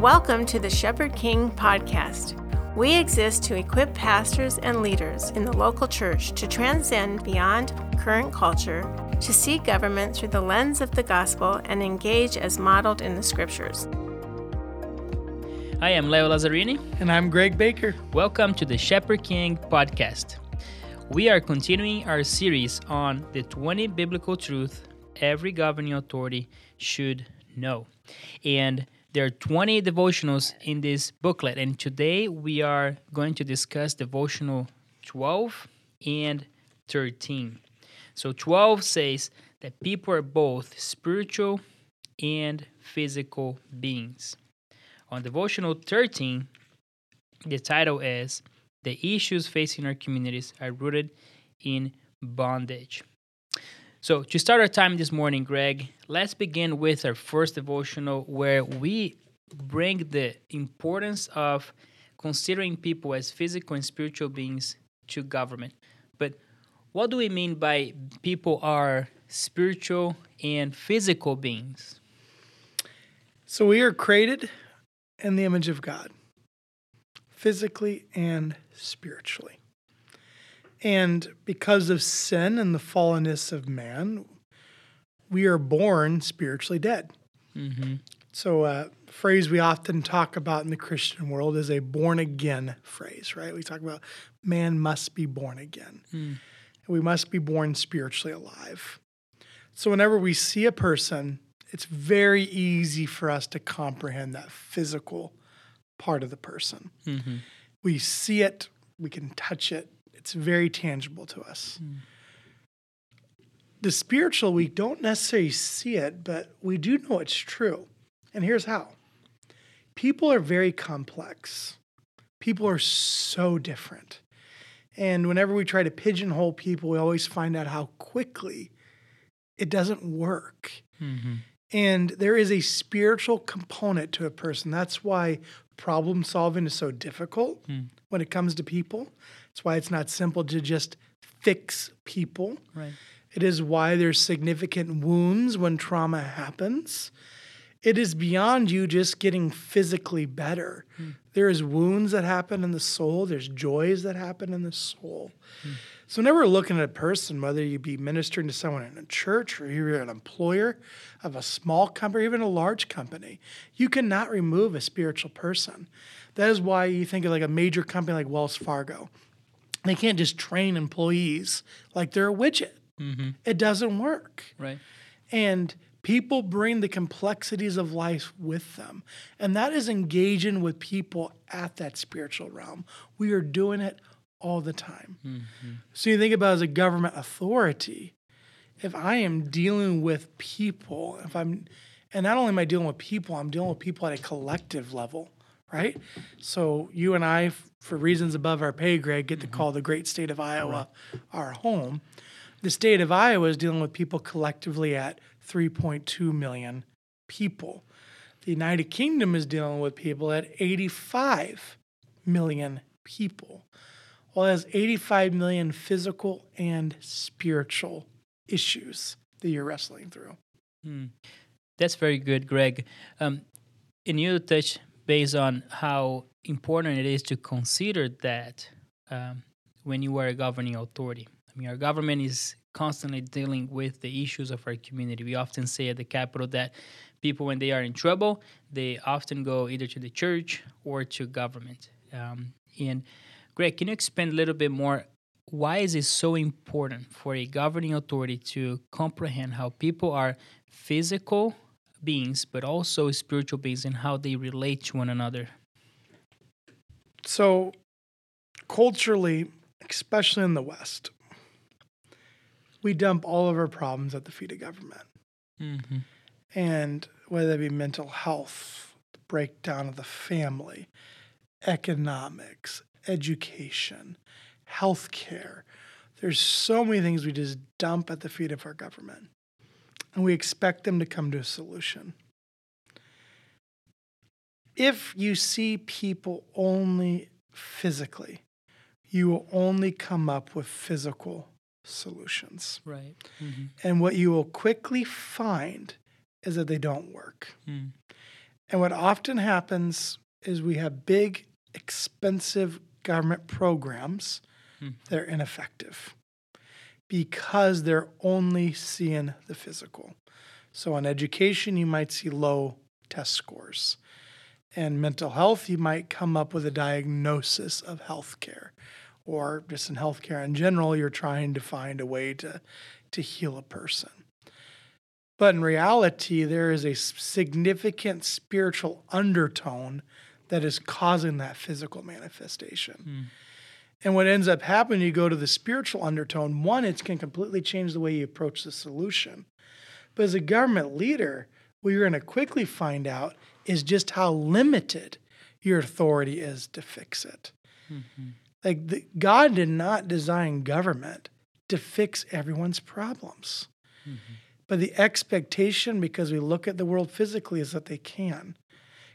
Welcome to the Shepherd King podcast. We exist to equip pastors and leaders in the local church to transcend beyond current culture, to see government through the lens of the gospel, and engage as modeled in the scriptures. I'm Leo Lazzarini. And I'm Greg Baker. Welcome to the Shepherd King podcast. We are continuing our series on the 20 biblical truths every governing authority should know. And there are 20 devotionals in this booklet, and today we are going to discuss devotional 12 and 13. So 12 says that people are both spiritual and physical beings. On devotional 13, the title is The Issues Facing Our Communities Are Rooted in Bondage. So, to start our time this morning, Greg, let's begin with our first devotional where we bring the importance of considering people as physical and spiritual beings to government. But what do we mean by people are spiritual and physical beings? So, we are created in the image of God, physically and spiritually. And because of sin and the fallenness of man, we are born spiritually dead. Mm-hmm. So, a uh, phrase we often talk about in the Christian world is a born again phrase, right? We talk about man must be born again. Mm. We must be born spiritually alive. So, whenever we see a person, it's very easy for us to comprehend that physical part of the person. Mm-hmm. We see it, we can touch it, it's very tangible to us. Mm. The spiritual, we don't necessarily see it, but we do know it's true. And here's how people are very complex, people are so different. And whenever we try to pigeonhole people, we always find out how quickly it doesn't work. Mm-hmm. And there is a spiritual component to a person. That's why problem solving is so difficult mm. When it comes to people. It's why it's not simple to just fix people. Right. It is why there's significant wounds when trauma happens. It is beyond you just getting physically better. Mm. There is wounds that happen in the soul. There's joys that happen in the soul. Mm. So whenever we're looking at a person, whether you be ministering to someone in a church or you're an employer of a small company or even a large company, you cannot remove a spiritual person. That is why you think of like a major company like Wells Fargo. They can't just train employees like they're a widget. Mm-hmm. It doesn't work. Right. And people bring the complexities of life with them. And that is engaging with people at that spiritual realm. We are doing it all the time. Mm-hmm. So you think about as a government authority, if I am dealing with people, if I'm, and not only am I dealing with people, I'm dealing with people at a collective level right? So you and I, for reasons above our pay grade, get to mm-hmm. call the great state of Iowa right. our home. The state of Iowa is dealing with people collectively at 3.2 million people. The United Kingdom is dealing with people at 85 million people. Well, it has 85 million physical and spiritual issues that you're wrestling through. Hmm. That's very good, Greg. Um, and you touch based on how important it is to consider that um, when you are a governing authority. I mean, our government is constantly dealing with the issues of our community. We often say at the Capitol that people, when they are in trouble, they often go either to the church or to government. Um, and Greg, can you expand a little bit more? Why is it so important for a governing authority to comprehend how people are physical beings, but also spiritual beings and how they relate to one another. So, culturally, especially in the West, we dump all of our problems at the feet of government. Mm-hmm. And whether that be mental health, the breakdown of the family, economics, education, healthcare, there's so many things we just dump at the feet of our government and we expect them to come to a solution. If you see people only physically, you will only come up with physical solutions. Right. Mm-hmm. And what you will quickly find is that they don't work. Mm. And what often happens is we have big, expensive government programs—they're hmm. ineffective because they're only seeing the physical. So in education, you might see low test scores. In mental health, you might come up with a diagnosis of healthcare. Or just in healthcare in general, you're trying to find a way to, to heal a person. But in reality, there is a significant spiritual undertone that is causing that physical manifestation. Hmm. And what ends up happening, you go to the spiritual undertone, one, it can completely change the way you approach the solution. But as a government leader, what you're going to quickly find out is just how limited your authority is to fix it. Mm-hmm. Like the, God did not design government to fix everyone's problems. Mm-hmm. But the expectation, because we look at the world physically, is that they can.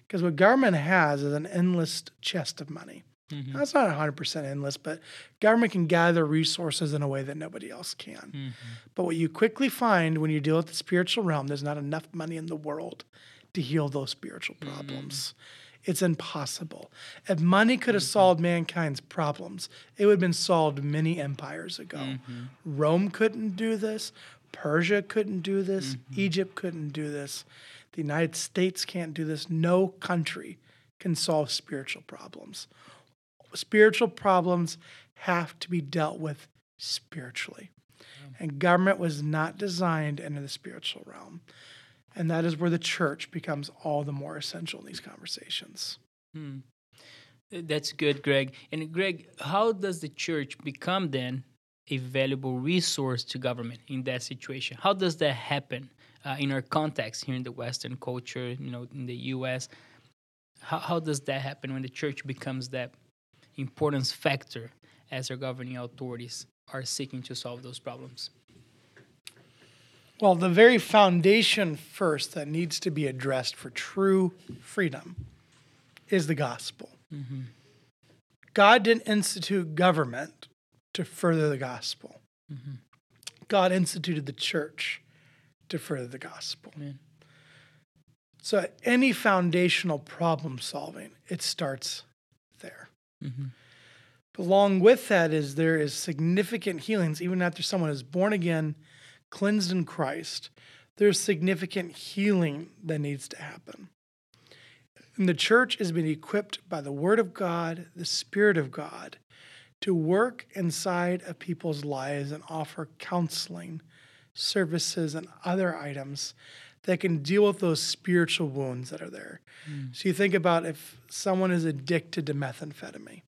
Because what government has is an endless chest of money. Mm-hmm. Now, it's not 100% endless, but government can gather resources in a way that nobody else can. Mm-hmm. But what you quickly find when you deal with the spiritual realm, there's not enough money in the world to heal those spiritual mm-hmm. problems. It's impossible. If money could have solved mankind's problems, it would have been solved many empires ago. Rome couldn't do this. Persia couldn't do this. Egypt couldn't do this. The United States can't do this. No country can solve spiritual problems. Spiritual problems have to be dealt with spiritually. And government was not designed into the spiritual realm. And that is where the church becomes all the more essential in these conversations. Hmm. That's good, Greg. And Greg, how does the church become then a valuable resource to government in that situation? How does that happen uh, in our context here in the Western culture, you know, in the U.S.? How, how does that happen when the church becomes that importance factor as our governing authorities are seeking to solve those problems? Well, the very foundation first that needs to be addressed for true freedom is the gospel. God didn't institute government to further the gospel. God instituted the church to further the gospel. Amen. So, any foundational problem solving, it starts there. Mm-hmm. But along with that is there is significant healings, even after someone is born again, cleansed in Christ. There's significant healing that needs to happen. And the church is being equipped by the Word of God, the Spirit of God, to work inside of people's lives and offer counseling, services, and other items that can deal with those spiritual wounds that are there. Mm. So you think about if someone is addicted to methamphetamine,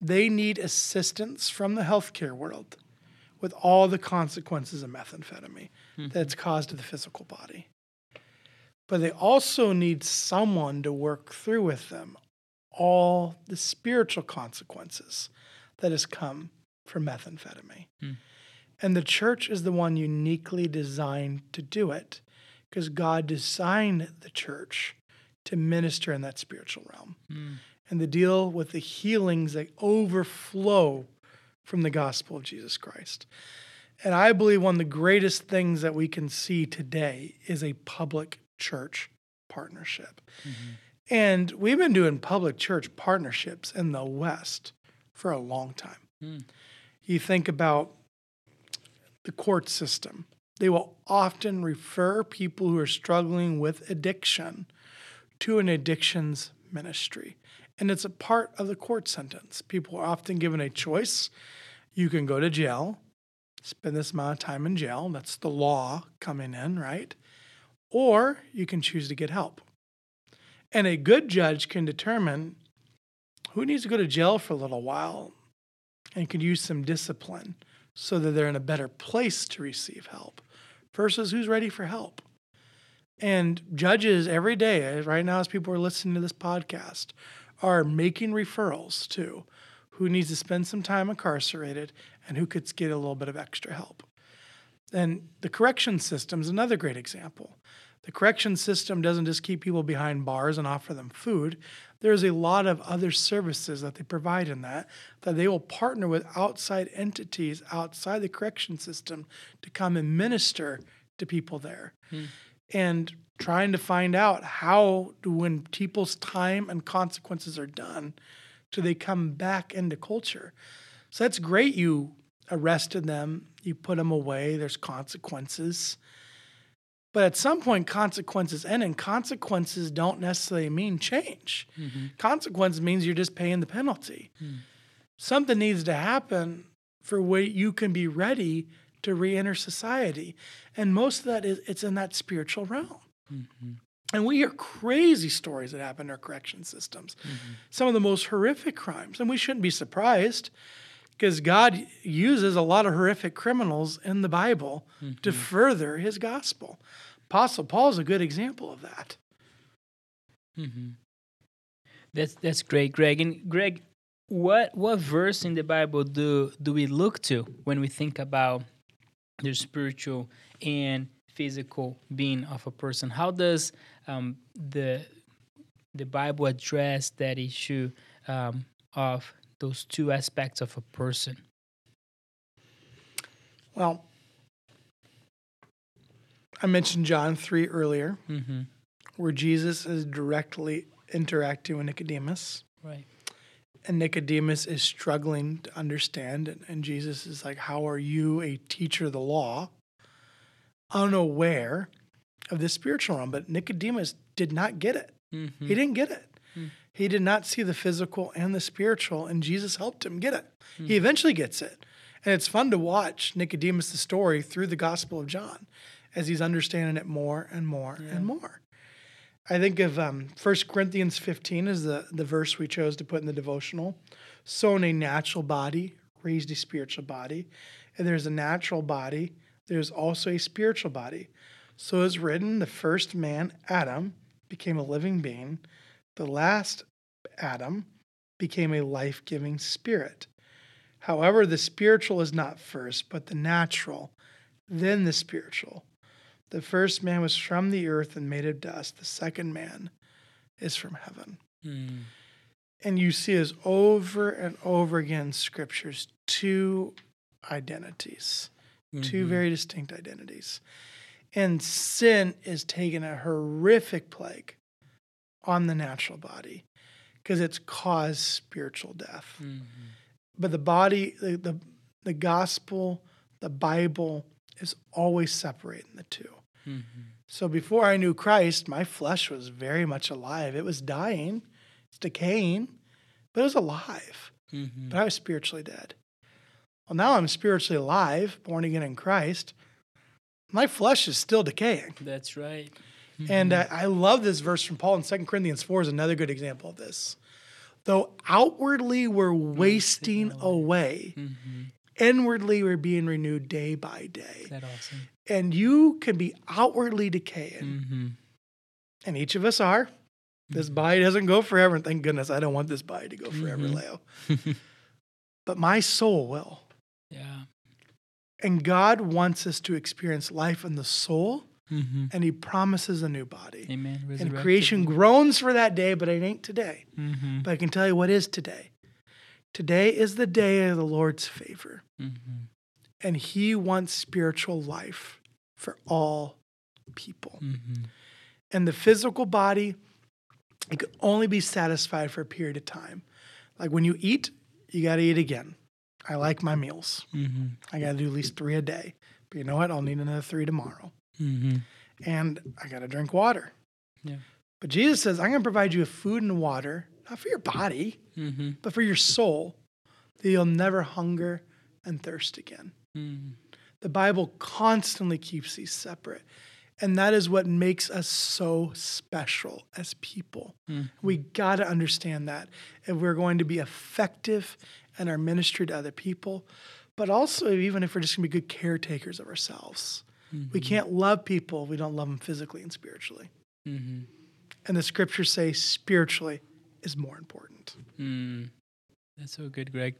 they need assistance from the healthcare world with all the consequences of methamphetamine mm-hmm. that's caused to the physical body. But they also need someone to work through with them all the spiritual consequences that has come from methamphetamine. Hmm. And the church is the one uniquely designed to do it because God designed the church to minister in that spiritual realm hmm. and to deal with the healings that overflow from the gospel of Jesus Christ. And I believe one of the greatest things that we can see today is a public church partnership. Mm-hmm. And we've been doing public church partnerships in the West for a long time. Hmm. You think about the court system, they will often refer people who are struggling with addiction to an addictions ministry. And it's a part of the court sentence. People are often given a choice. You can go to jail, spend this amount of time in jail. That's the law coming in, right? Or you can choose to get help. And a good judge can determine who needs to go to jail for a little while and could use some discipline so that they're in a better place to receive help versus who's ready for help. And judges every day, eh, right now, as people are listening to this podcast, are making referrals to who needs to spend some time incarcerated and who could get a little bit of extra help. And the correction system is another great example. The correction system doesn't just keep people behind bars and offer them food. There's a lot of other services that they provide in that, that they will partner with outside entities outside the correction system to come and minister to people there. Hmm. and trying to find out how do when people's time and consequences are done, do they come back into culture? So that's great. You arrested them, you put them away. There's consequences. But at some point, consequences end, and consequences don't necessarily mean change. Mm-hmm. Consequence means you're just paying the penalty. Mm. Something needs to happen for where you can be ready to re-enter society, and most of that is it's in that spiritual realm. Mm-hmm. And we hear crazy stories that happen in our correction systems, mm-hmm. some of the most horrific crimes, and we shouldn't be surprised because God uses a lot of horrific criminals in the Bible mm-hmm. to further his gospel. Apostle Paul is a good example of that. Mm-hmm. That's that's great, Greg. And Greg, what what verse in the Bible do do we look to when we think about the spiritual and physical being of a person? How does um, the the Bible address that issue um, of those two aspects of a person? Well, I mentioned John 3 earlier, mm-hmm. where Jesus is directly interacting with Nicodemus. Right. And Nicodemus is struggling to understand. And, and Jesus is like, How are you, a teacher of the law, unaware of the spiritual realm? But Nicodemus did not get it. Mm-hmm. He didn't get it. He did not see the physical and the spiritual, and Jesus helped him get it. He eventually gets it. And it's fun to watch Nicodemus' the story through the Gospel of John as he's understanding it more and more yeah. and more. I think of um, 1 Corinthians 15 is the, the verse we chose to put in the devotional. Sown a natural body, raised a spiritual body. And there's a natural body, there's also a spiritual body. So it's written, the first man, Adam, became a living being. The last Adam became a life giving spirit. However, the spiritual is not first, but the natural, then the spiritual. The first man was from the earth and made of dust. The second man is from heaven. Mm. And you see as over and over again scriptures two identities, mm-hmm. two very distinct identities. And sin is taking a horrific plague on the natural body because it's caused spiritual death. Mm-hmm. But the body, the, the, the gospel, the Bible is always separating the 2 mm-hmm. So before I knew Christ, my flesh was very much alive. It was dying, it's decaying, but it was alive. Mm-hmm. But I was spiritually dead. Well, now I'm spiritually alive, born again in Christ. My flesh is still decaying. That's right. Mm-hmm. And uh, I love this verse from Paul in 2 Corinthians 4 is another good example of this. Though outwardly we're wasting away, mm-hmm. inwardly we're being renewed day by day. That awesome. And you can be outwardly decaying. Mm-hmm. And each of us are. This mm-hmm. body doesn't go forever. And thank goodness I don't want this body to go forever, mm-hmm. Leo. but my soul will. Yeah. And God wants us to experience life in the soul Mm-hmm. And he promises a new body. Amen. And creation groans for that day, but it ain't today. Mm-hmm. But I can tell you what is today. Today is the day of the Lord's favor. Mm-hmm. And he wants spiritual life for all people. Mm-hmm. And the physical body, it can only be satisfied for a period of time. Like when you eat, you got to eat again. I like my meals. Mm-hmm. I got to do at least three a day. But you know what? I'll need another three tomorrow mm-hmm. and I got to drink water. Yeah. But Jesus says, I'm going to provide you with food and water, not for your body, mm-hmm. but for your soul, that you'll never hunger and thirst again. Mm-hmm. The Bible constantly keeps these separate. And that is what makes us so special as people. Mm-hmm. We got to understand that if we're going to be effective in our ministry to other people, but also even if we're just going to be good caretakers of ourselves. Mm-hmm. We can't love people if we don't love them physically and spiritually. Mm-hmm. And the scriptures say spiritually is more important. Mm. That's so good, Greg.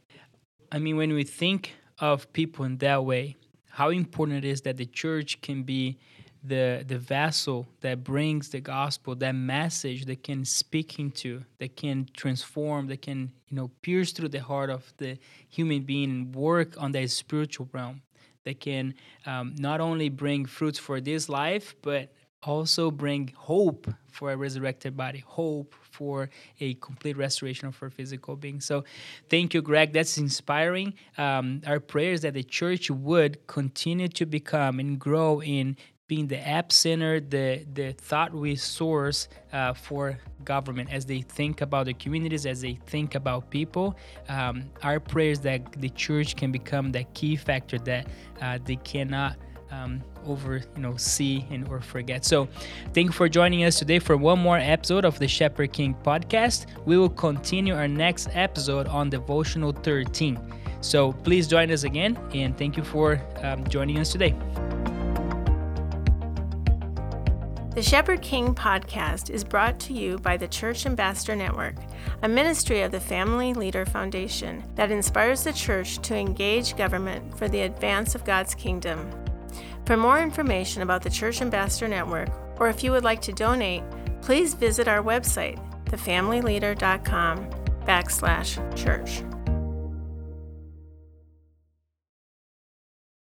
I mean, when we think of people in that way, how important it is that the church can be the the vessel that brings the gospel, that message that can speak into, that can transform, that can you know pierce through the heart of the human being and work on that spiritual realm that can um, not only bring fruits for this life, but also bring hope for a resurrected body, hope for a complete restoration of our physical being. So, thank you, Greg. That's inspiring. Um, our prayers that the church would continue to become and grow in being the epicenter, the the thought resource uh, for government. As they think about the communities, as they think about people. Um, our prayers that the church can become that key factor that uh, they cannot um, over you know see and or forget. So thank you for joining us today for one more episode of the shepherd king podcast. We will continue our next episode on devotional 13 so please join us again and thank you for um, joining us today The Shepherd King podcast is brought to you by the Church Ambassador Network, a ministry of the Family Leader Foundation that inspires the church to engage government for the advance of God's kingdom. For more information about the Church Ambassador Network, or if you would like to donate, please visit our website, thefamilyleader.com backslash church.